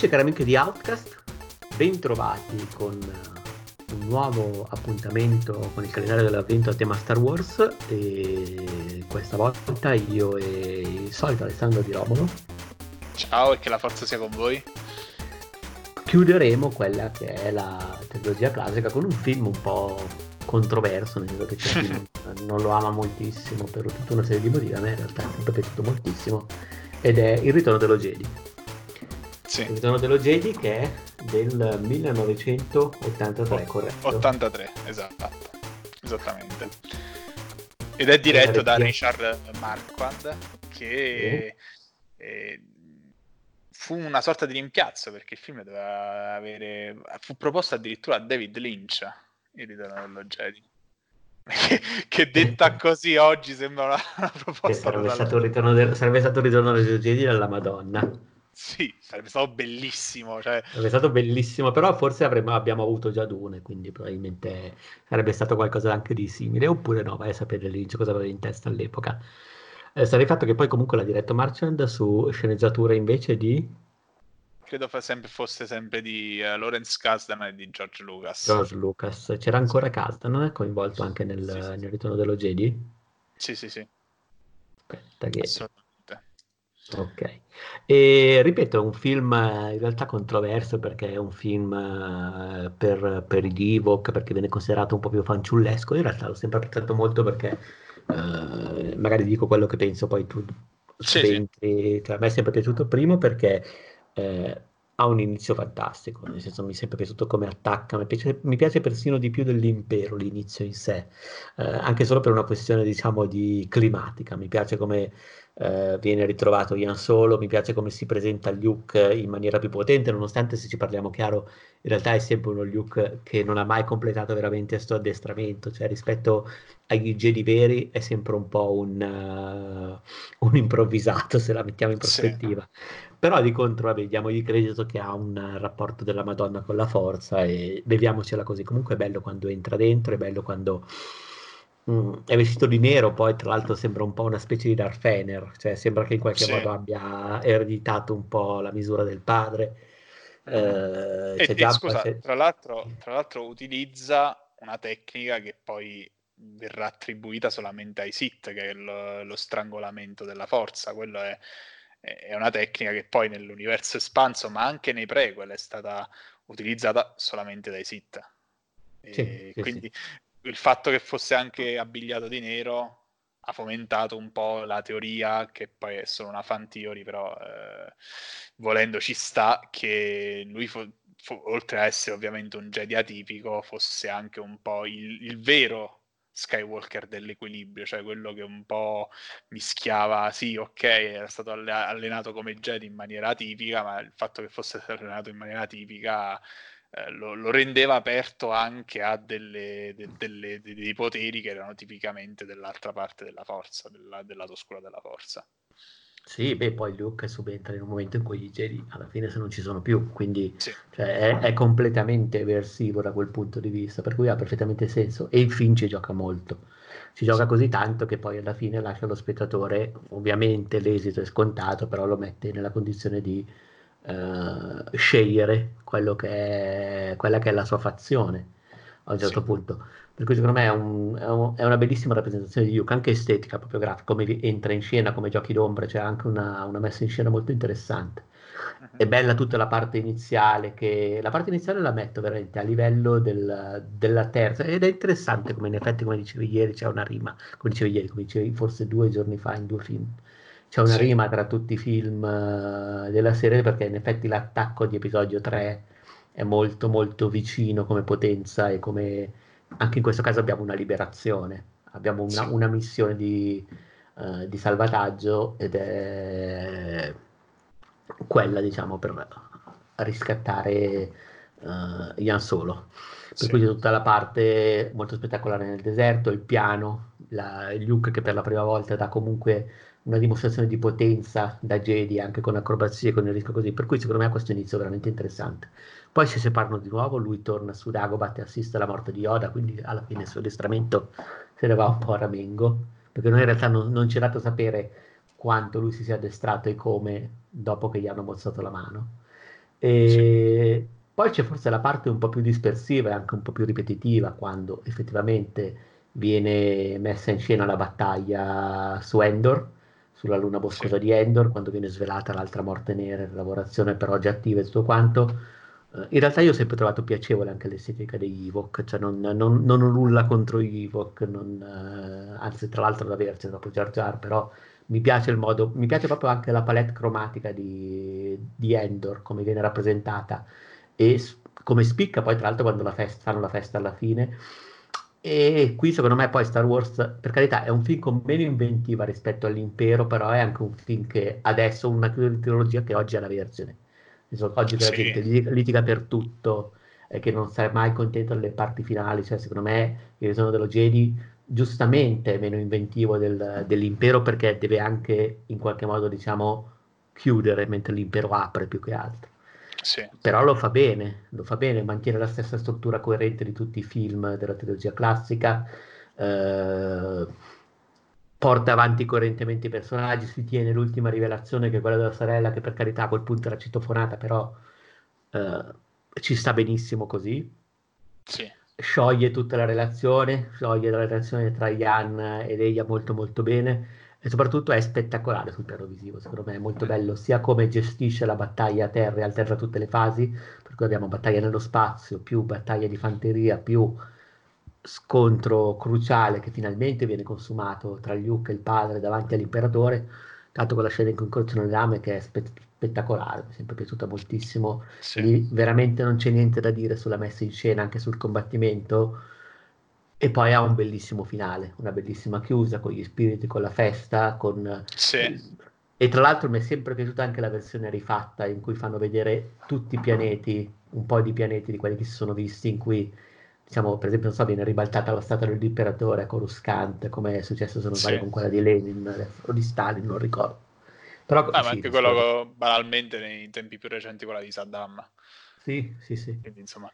amici e cari amiche di Outcast, bentrovati con uh, un nuovo appuntamento con il calendario dell'avvento a tema Star Wars e questa volta io e il solito Alessandro Di Romolo. Ciao e che la forza sia con voi. Chiuderemo quella che è la trilogia classica con un film un po' controverso, nel senso che chi non lo ama moltissimo per tutta una serie di motivi, a me in realtà è sempre piaciuto moltissimo, ed è Il ritorno dello Jedi. Sì. Il ritorno dello Jedi che è del 1983, corretto? 83, esatto, esattamente. Ed è diretto da Richard Marquand che sì. eh, fu una sorta di rimpiazzo perché il film doveva avere... fu proposto addirittura a David Lynch, il ritorno dello Jedi. che detta così oggi sembra una, una proposta sarebbe stato, del, sarebbe stato il ritorno dello Jedi dalla Madonna sì, sarebbe stato bellissimo. Cioè... Sarebbe stato bellissimo, però forse avremmo, abbiamo avuto già Dune, quindi probabilmente sarebbe stato qualcosa anche di simile, oppure no, vai a sapere Lynch cosa aveva in testa all'epoca. Eh, sarà il fatto che poi comunque l'ha diretto Marchand su sceneggiatura invece di... Credo sempre, fosse sempre di uh, Lawrence Kasdan e di George Lucas. George Lucas. C'era ancora Kasdan, non è coinvolto anche nel, sì, sì, nel ritorno dello Jedi? Sì, sì, sì. Aspetta che... Ok, e ripeto, è un film in realtà controverso perché è un film uh, per, per i Divock, perché viene considerato un po' più fanciullesco. In realtà l'ho sempre apprezzato molto perché uh, magari dico quello che penso, poi tu sì, sì. Cioè, a me è sempre piaciuto primo perché eh, ha un inizio fantastico, nel senso mi è sempre piaciuto come attacca, mi piace, mi piace persino di più dell'impero l'inizio in sé, eh, anche solo per una questione diciamo di climatica, mi piace come eh, viene ritrovato Ian Solo, mi piace come si presenta Luke in maniera più potente, nonostante se ci parliamo chiaro, in realtà è sempre uno Luke che non ha mai completato veramente questo addestramento, cioè rispetto agli Jedi veri è sempre un po' un, uh, un improvvisato se la mettiamo in prospettiva. Sì. Però di contro, vabbè, diamogli credito che ha un rapporto della Madonna con la forza e beviamocela così. Comunque è bello quando entra dentro, è bello quando Mm, è vestito di nero, poi tra l'altro sembra un po' una specie di Darth Fener, cioè sembra che in qualche sì. modo abbia ereditato un po' la misura del padre. Eh, e, e, scusa, c'è... tra, l'altro, tra l'altro utilizza una tecnica che poi verrà attribuita solamente ai Sith, che è lo, lo strangolamento della forza. Quello è, è, una tecnica che poi nell'universo espanso, ma anche nei prequel, è stata utilizzata solamente dai Sith. Sì, sì, quindi sì il fatto che fosse anche abbigliato di nero ha fomentato un po' la teoria, che poi è solo una fan theory, però eh, volendo ci sta, che lui, fo- fo- oltre a essere ovviamente un Jedi atipico, fosse anche un po' il, il vero Skywalker dell'equilibrio, cioè quello che un po' mischiava, sì, ok, era stato allenato come Jedi in maniera atipica, ma il fatto che fosse allenato in maniera atipica eh, lo, lo, rendeva aperto anche a delle, de, delle, de, dei poteri che erano tipicamente dell'altra parte della forza, della, del lato oscuro della forza. Sì, beh, poi Luke subentra in un momento in cui i Jedi alla fine se non ci sono più, quindi sì. cioè, è, è, completamente eversivo da quel punto di vista, per cui ha perfettamente senso. E il film ci gioca molto, ci gioca così tanto che poi alla fine lascia lo spettatore, ovviamente l'esito è scontato, però lo mette nella condizione di eh, scegliere quello che è, quella che è la sua fazione a un certo sì. punto. Per cui secondo me è, un, è, un, è, una bellissima rappresentazione di Duke, anche estetica, proprio grafica, come entra in scena, come giochi d'ombre, c'è anche una, una messa in scena molto interessante. Uh-huh. È bella tutta la parte iniziale, che la parte iniziale la metto veramente a livello del, della terza ed è interessante come in effetti, come dicevi ieri, c'è una rima, come dicevi ieri, come dicevi forse due giorni fa in due film c'è una sì. rima tra tutti i film uh, della serie perché in effetti l'attacco di episodio 3 è molto molto vicino come potenza e come anche in questo caso abbiamo una liberazione, abbiamo una, sì. una missione di, uh, di, salvataggio ed è quella diciamo per riscattare uh, Ian Solo. Per sì. cui c'è tutta la parte molto spettacolare nel deserto, il piano, la, il Luke che per la prima volta dà comunque una dimostrazione di potenza da Jedi anche con acrobazie, con il rischio così, per cui secondo me questo inizio veramente interessante. Poi si separano di nuovo, lui torna su Dagobah e assiste alla morte di Yoda, quindi alla fine il suo addestramento se ne va un po' a ramengo, perché noi in realtà non, non ci è dato sapere quanto lui si sia addestrato e come dopo che gli hanno mozzato la mano. E sì. poi c'è forse la parte un po' più dispersiva e anche un po' più ripetitiva quando effettivamente viene messa in scena la battaglia su Endor, sulla luna boscosa di Endor, quando viene svelata l'altra morte nera, la lavorazione per oggi attiva e tutto quanto. Uh, in realtà io ho sempre trovato piacevole anche l'estetica degli Ewok, cioè non, non, non ho nulla contro gli Ewok, non, uh, anzi tra l'altro da avercene dopo Jar Jar, però mi piace il modo, mi piace proprio anche la palette cromatica di, di Endor, come viene rappresentata e come spicca poi tra l'altro quando la festa, fanno la festa alla fine e qui secondo me poi Star Wars, per carità, è un film con meno inventiva rispetto all'impero, però è anche un film che adesso una trilogia che oggi è la Vergine. Oggi sì. la gente litiga per tutto, e che non sarà mai contento delle parti finali, cioè secondo me il ritorno dello Jedi giustamente è meno inventivo del, dell'impero perché deve anche in qualche modo diciamo chiudere mentre l'impero apre più che altro. Sì. Però lo fa bene, lo fa bene, mantiene la stessa struttura coerente di tutti i film della trilogia classica, eh, porta avanti coerentemente i personaggi, si tiene l'ultima rivelazione che è quella della sorella, che per carità a quel punto era citofonata, però eh, ci sta benissimo così. Sì. Scioglie tutta la relazione, scioglie la relazione tra Ian e Leia molto molto bene e soprattutto è spettacolare sul piano visivo, secondo me è molto bello sia come gestisce la battaglia a terra e alterna tutte le fasi, per cui abbiamo battaglia nello spazio, più battaglia di fanteria, più scontro cruciale che finalmente viene consumato tra Luke e il padre davanti all'imperatore, tanto con la scena in cui incontrano le lame che è spe- spettacolare, mi è sempre piaciuta moltissimo, sì. lì veramente non c'è niente da dire sulla messa in scena, anche sul combattimento, e poi ha un bellissimo finale, una bellissima chiusa con gli spiriti, con la festa, con... Sì. E tra l'altro mi è sempre piaciuta anche la versione rifatta in cui fanno vedere tutti i pianeti, un po' di pianeti di quelli che si sono visti, in cui, diciamo, per esempio, non so, viene ribaltata la statua dell'imperatore a Coruscant, come è successo, se non sbaglio, sì. con quella di Lenin o di Stalin, non ricordo. Però, ah, sì, ma anche quello so. banalmente nei tempi più recenti, quella di Saddam. Sì, sì, sì. Quindi, insomma,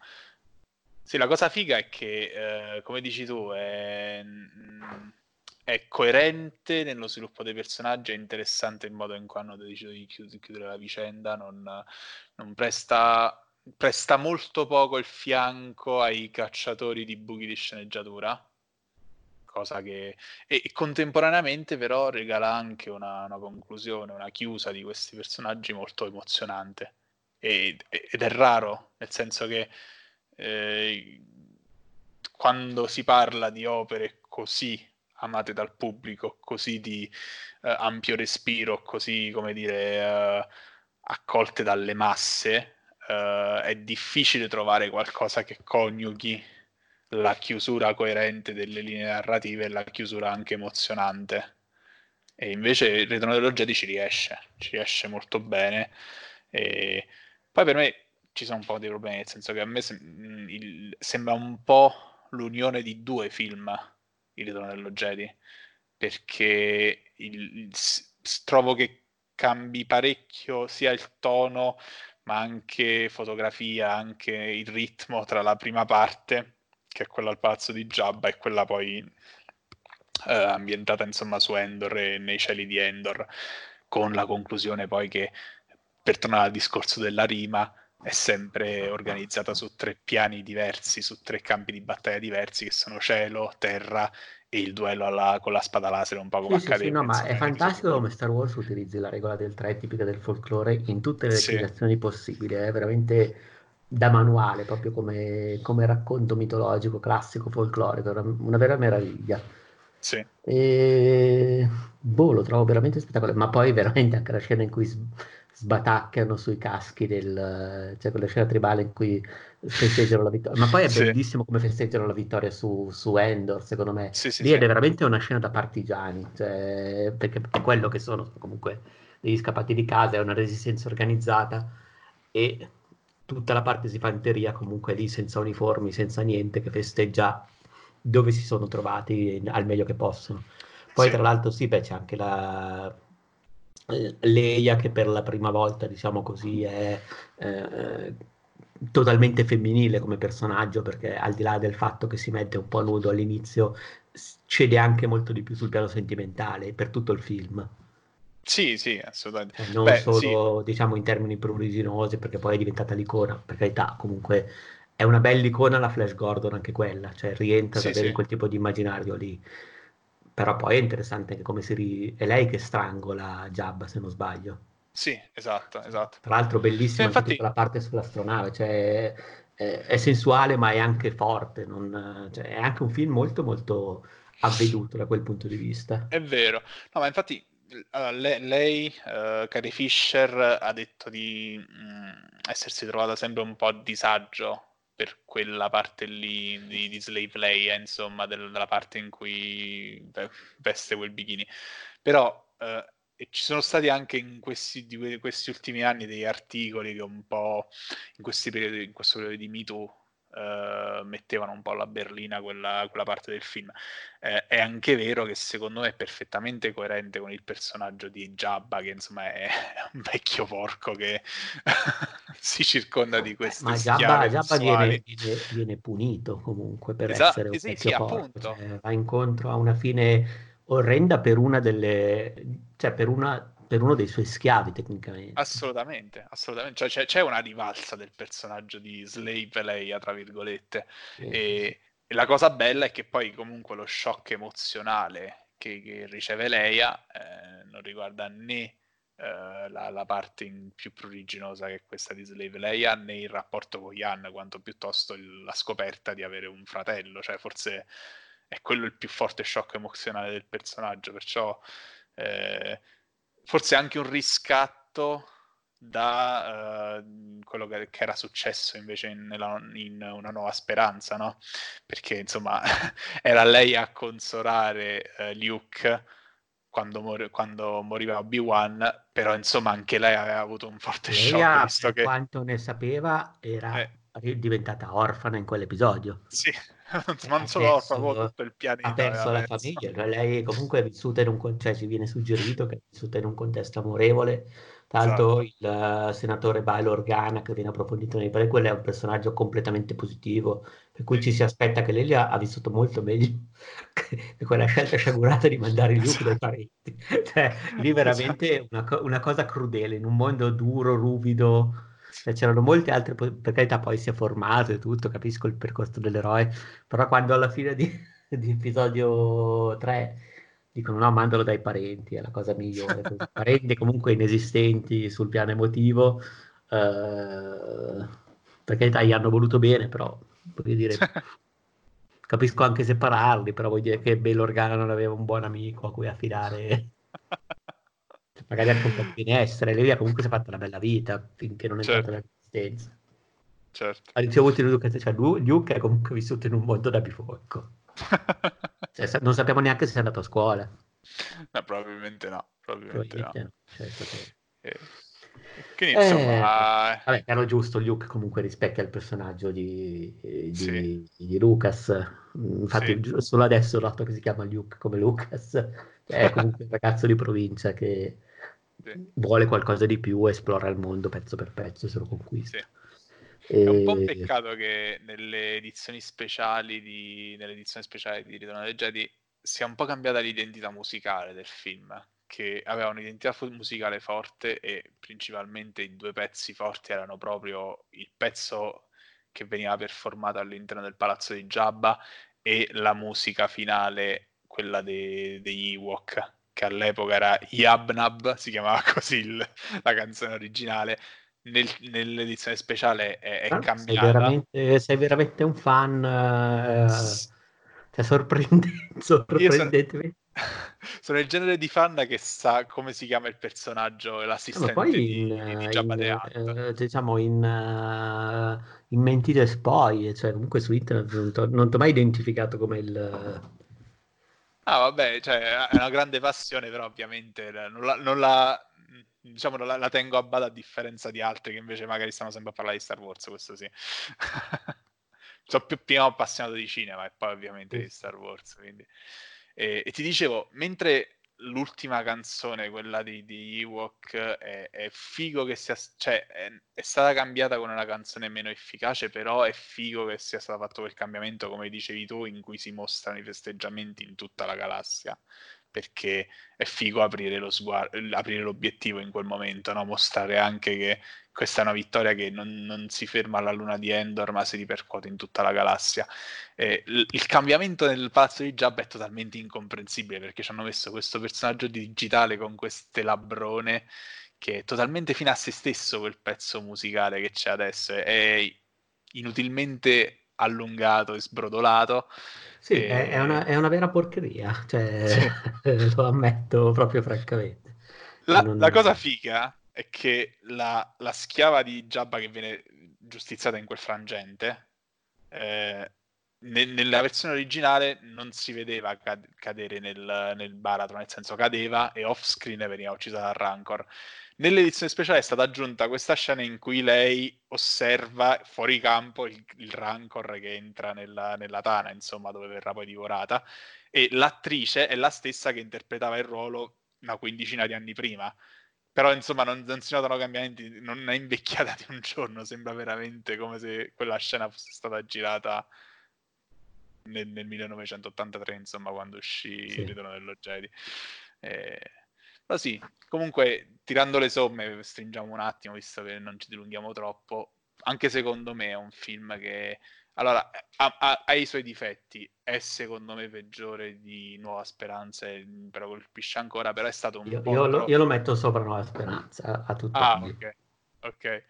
sì, la cosa figa è che, eh, come dici tu, è, è, coerente nello sviluppo dei personaggi, è interessante il modo in cui hanno deciso di chiudere la vicenda, non, non presta, presta, molto poco il fianco ai cacciatori di buchi di sceneggiatura, cosa che... E, e contemporaneamente però regala anche una, una, conclusione, una chiusa di questi personaggi molto emozionante. E, ed è raro, nel senso che eh, quando si parla di opere così amate dal pubblico, così di eh, ampio respiro, così come dire eh, accolte dalle masse, eh, è difficile trovare qualcosa che coniughi la chiusura coerente delle linee narrative e la chiusura anche emozionante. E invece il Ritorno dello Jedi ci riesce, ci riesce molto bene. E poi per me ci sono un po' dei problemi, nel senso che a me sem- mm, il, sembra un po' l'unione di due film, Il ritorno dello Jedi, perché il, il, trovo che cambi parecchio sia il tono, ma anche fotografia, anche il ritmo tra la prima parte, che è quella al palazzo di Jabba, e quella poi eh, ambientata insomma su Endor e nei cieli di Endor, con la conclusione poi che, per tornare al discorso della rima, è sempre organizzata su tre piani diversi, su tre campi di battaglia diversi che sono cielo, terra e il duello alla, con la spada laser un po' come sì, accade. Sì, sì, no, ma è fantastico come Star Wars utilizzi la regola del 3 tipica del folklore in tutte le declinazioni sì. possibili, è veramente da manuale, proprio come, come racconto mitologico, classico, folklorico, una vera meraviglia. Sì. E... Boh, lo trovo veramente spettacolare, ma poi veramente anche la scena in cui sbatacchiano sui caschi del cioè quella scena tribale in cui festeggiano la vittoria. Ma poi è sì. bellissimo come festeggiano la vittoria su, su Endor secondo me. Sì, sì, lì è veramente una scena da partigiani cioè, perché è quello che sono comunque degli scappati di casa è una resistenza organizzata e tutta la parte di fanteria comunque lì senza uniformi senza niente che festeggia dove si sono trovati al meglio che possono. Poi tra l'altro sì beh c'è anche la Leia che per la prima volta, diciamo così, è eh, totalmente femminile come personaggio perché al di là del fatto che si mette un po' nudo all'inizio, cede anche molto di più sul piano sentimentale per tutto il film. Sì, sì, assolutamente. Eh, non Beh, solo, sì. diciamo, in termini pruriginosi, perché poi è diventata l'icona, per carità, comunque è una bella icona la Flash Gordon anche quella, cioè rientra sì, davvero sì. in quel tipo di immaginario lì. Però poi è interessante anche come si... Ri... è lei che strangola Jabba, se non sbaglio. Sì, esatto, esatto. Tra l'altro bellissima sì, infatti... la parte sull'astronave, cioè è, è, sensuale ma è anche forte, non... cioè, è anche un film molto molto avveduto da quel punto di vista. È vero, no ma infatti allora, lei, lei uh, Carrie Fisher, ha detto di mh, mm, essersi trovata sempre un po' a disagio per quella parte lì di, di Slave Leia, insomma, del, della parte in cui veste quel bikini. Però uh, ci sono stati anche in questi, questi, ultimi anni degli articoli che un po' in, periodi, in questo periodo di MeToo Uh, mettevano un po' alla berlina quella, quella parte del film. Eh, è anche vero che secondo me è perfettamente coerente con il personaggio di Jabba, che insomma è un vecchio porco che si circonda di queste Ma Jabba, Jabba viene, viene, viene, punito comunque per esatto, essere un sì, vecchio sì, porco. Cioè, va incontro a una fine orrenda per una delle... cioè per una per uno dei suoi schiavi tecnicamente. Assolutamente, assolutamente. Cioè, c'è, c'è, una rivalsa del personaggio di Slave Leia, tra virgolette. Sì. E, e, la cosa bella è che poi comunque lo shock emozionale che, che riceve Leia eh, non riguarda né eh, la, la, parte più pruriginosa che è questa di Slave Leia né il rapporto con Yan, quanto piuttosto il, la scoperta di avere un fratello. Cioè, forse è quello il più forte shock emozionale del personaggio, perciò... Eh, forse anche un riscatto da uh, quello che, che, era successo invece in, nella, in, Una nuova speranza, no? Perché insomma era lei a consolare uh, Luke quando, mor- quando, moriva Obi-Wan, però insomma anche lei aveva avuto un forte lei shock. Ha, visto che... quanto ne sapeva, era eh. diventata orfana in quell'episodio. Sì, non solo orfano, tutto il pianeta. Ha perso la famiglia, lei comunque è vissuta in un contesto, cioè ci viene suggerito che è vissuta in un contesto amorevole, tanto esatto. il uh, senatore Bailo Organa che viene approfondito nei prequel è un personaggio completamente positivo, per cui ci si aspetta che lei ha, ha vissuto molto meglio che quella scelta sciagurata di mandare il esatto. dai parenti. cioè, lì veramente esatto. una, una cosa crudele, in un mondo duro, ruvido, cioè, c'erano molte altre, per carità poi si è formato e tutto, capisco il percorso dell'eroe, però quando alla fine di, di episodio 3 dicono no, mandalo dai parenti, è la cosa migliore, parenti comunque inesistenti sul piano emotivo, eh, perché gli hanno voluto bene, però voglio dire, capisco anche separarli, però vuol dire che Bail Organa non aveva un buon amico a cui affidare magari anche un po' di benessere. Lei comunque si è fatta una bella vita finché non è certo. entrata nell'esistenza. Certo. Ha ricevuto l'educazione, cioè Luke è comunque vissuto in un mondo da biforco. cioè, non sappiamo neanche se è andato a scuola. No, probabilmente no. Probabilmente, probabilmente no. no. Certo, certo. Eh. Quindi insomma... Eh, vabbè, però giusto, Luke comunque rispecchia il personaggio di, di, sì. di Lucas. Infatti sì. solo adesso noto che si chiama Luke come Lucas. È comunque un ragazzo di provincia che sì. vuole qualcosa di più, esplora il mondo pezzo per pezzo, se lo conquista. Sì. E... È un po' un peccato che nelle edizioni speciali di, nelle edizioni speciali di Ritorno dei Jedi sia un po' cambiata l'identità musicale del film, che aveva un'identità musicale forte e principalmente i due pezzi forti erano proprio il pezzo che veniva performato all'interno del palazzo di Jabba e la musica finale, quella de- degli Ewok, che all'epoca era Yabnab, si chiamava così il, la canzone originale. Nel, nell'edizione speciale è, è ah, cambiata. Sei veramente, sei veramente, un fan, eh, cioè sorprendente, sorprendentemente. Sono, il genere di fan che sa come si chiama il personaggio, l'assistente poi di, in, di Hutt. Eh, diciamo in, uh, in mentite spoglie, cioè comunque su internet non ti ho mai identificato come il Ah, vabbè, cioè, è una grande passione, però ovviamente non la, non la diciamo, la, la, tengo a bada a differenza di altri che invece magari stanno sempre a parlare di Star Wars, questo sì. Sono più prima appassionato di cinema e poi ovviamente di Star Wars, quindi... e, e ti dicevo, mentre l'ultima canzone, quella di, di Ewok, è, è, figo che sia, cioè è, è, stata cambiata con una canzone meno efficace, però è figo che sia stato fatto quel cambiamento, come dicevi tu, in cui si mostrano i festeggiamenti in tutta la galassia. Perché è figo aprire, lo sguardo, aprire l'obiettivo in quel momento, no? mostrare anche che questa è una vittoria che non, non, si ferma alla luna di Endor, ma si ripercuote in tutta la galassia. Eh, l- il cambiamento nel palazzo di Jabba è totalmente incomprensibile perché ci hanno messo questo personaggio digitale con queste labrone che è totalmente fine a se stesso quel pezzo musicale che c'è adesso. È inutilmente allungato e sbrodolato. Sì, e... È, è, una, è, una, vera porcheria, cioè, sì. lo ammetto proprio francamente. La, non... la cosa figa è che la, la, schiava di Jabba che viene giustiziata in quel frangente, eh, ne, nella versione originale non si vedeva cad- cadere nel, nel baratro, nel senso cadeva e off screen veniva uccisa dal Rancor. Nell'edizione speciale è stata aggiunta questa scena in cui lei osserva fuori campo il, il Rancor che entra nella, nella, tana, insomma, dove verrà poi divorata, e l'attrice è la stessa che interpretava il ruolo una quindicina di anni prima. Però, insomma, non, non si notano cambiamenti, non è invecchiata di un giorno, sembra veramente come se quella scena fosse stata girata nel, nel 1983, insomma, quando uscì sì. Il ritorno dello Jedi. Eh, ma sì, comunque tirando le somme, stringiamo un attimo, visto che non ci dilunghiamo troppo. Anche secondo me è un film che allora ha, ha, ha, i suoi difetti, è secondo me peggiore di Nuova Speranza, però colpisce ancora, però è stato un io, po'. Io, lo, io lo, metto sopra Nuova Speranza a tutto Ah, ok. Ok.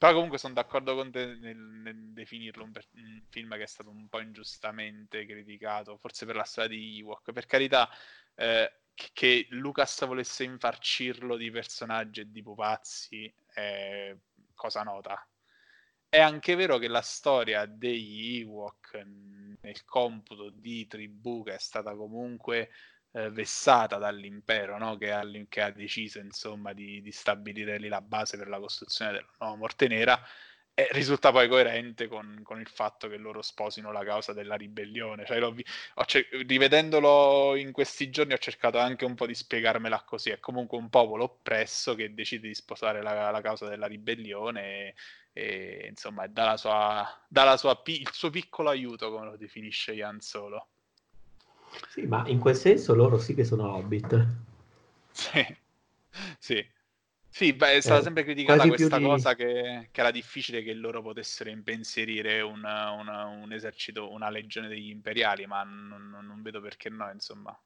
Però comunque sono d'accordo con te nel, nel definirlo un, un, film che è stato un po' ingiustamente criticato, forse per la storia di Ewok. Per carità, eh, che Lucas volesse infarcirlo di personaggi e di pupazzi è cosa nota. È anche vero che la storia degli Ewok nel computo di tribù che è stata comunque eh, vessata dall'impero, no? che, ha, che, ha, deciso insomma di, di, stabilire lì la base per la costruzione della nuova Morte Nera, e risulta poi coerente con, con, il fatto che loro sposino la causa della ribellione. Cioè, vi- cer- rivedendolo in questi giorni ho cercato anche un po' di spiegarmela così. È comunque un popolo oppresso che decide di sposare la, la causa della ribellione e, e insomma dà, la sua, dà la sua pi- il suo piccolo aiuto, come lo definisce Jan Solo. Sì, ma in quel senso loro sì che sono hobbit. Sì, sì. Sì, beh, è stata eh, sempre criticata questa di... cosa che, che, era difficile che loro potessero impensierire una, una, un esercito, una legione degli imperiali, ma non, non, vedo perché no, insomma.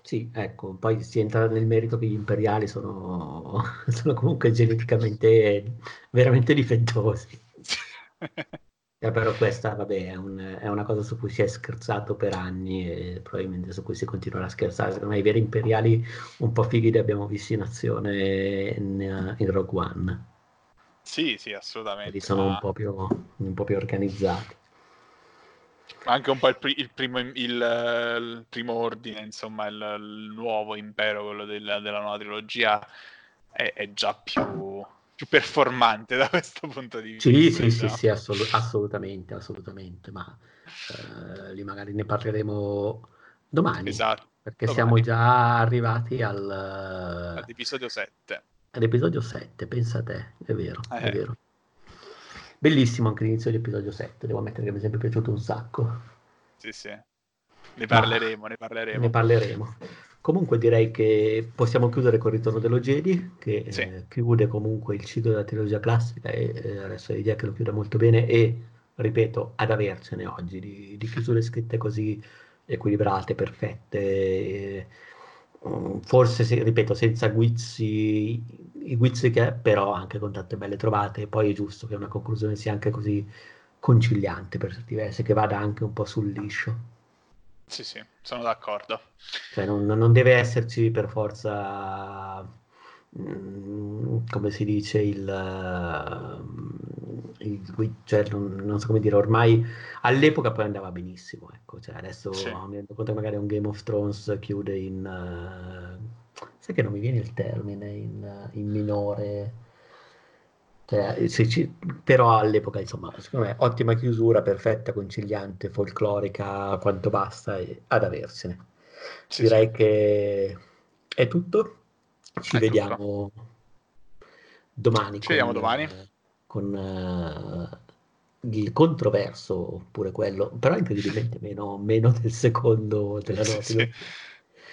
Sì, ecco, poi si entra nel merito che gli imperiali sono, sono comunque geneticamente veramente difettosi. Eh, però questa, vabbè, è, un, è, una cosa su cui si è scherzato per anni e probabilmente su cui si continuerà a scherzare. Secondo me i veri imperiali un po' fighi li abbiamo visti in azione in, in Rogue One. Sì, sì, assolutamente. Quelli sono ma... un, po più, un, po più, organizzati. Anche un po' il, il, primo, il, il primo, ordine, insomma, il, nuovo impero, quello del, della nuova trilogia, è, è già più più performante da questo punto di vista. Sì, sì, sì, sì assolut- assolutamente, assolutamente, ma eh, lì magari ne parleremo domani. Esatto. Perché domani. siamo già arrivati al... all'episodio 7. All'episodio 7, pensa a te, è vero, eh. è vero. Bellissimo anche l'inizio dell'episodio 7, devo ammettere che mi è sempre piaciuto un sacco. Sì, sì. Ne parleremo, ma ne parleremo. Ne parleremo. Comunque direi che possiamo chiudere con il ritorno dello Jedi, che sì. eh, chiude comunque il ciclo della trilogia classica e eh, adesso l'idea che lo chiude molto bene e, ripeto, ad avercene oggi di, di chiusure scritte così equilibrate, perfette, e, um, forse, se, ripeto, senza guizzi, i guizzi che però anche con tante belle trovate, e poi è giusto che una conclusione sia anche così conciliante per certi versi, che vada anche un po' sul liscio. Sì, sì, sono d'accordo. Cioè, non, non deve esserci per forza, mm, come si dice, il, il cioè, non, non, so come dire, ormai all'epoca poi andava benissimo, ecco, cioè, adesso sì. mi rendo conto che magari un Game of Thrones chiude in... Uh, sai che non mi viene il termine, in, in minore cioè, ci, però all'epoca, insomma, secondo me, ottima chiusura, perfetta, conciliante, folclorica, quanto basta, e ad aversene. Sì, Direi sì. che è tutto. Ci è vediamo tutto. domani. Ci con, vediamo domani. Con uh, il controverso, pure quello, però incredibilmente meno, meno del secondo della sì, sì.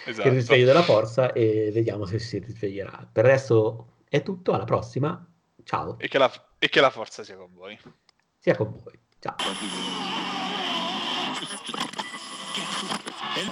esatto. il risveglio della forza e vediamo se si risveglierà. Per resto è tutto, alla prossima. Ciao. E che la, e che la forza sia con voi. Sia con voi. Ciao.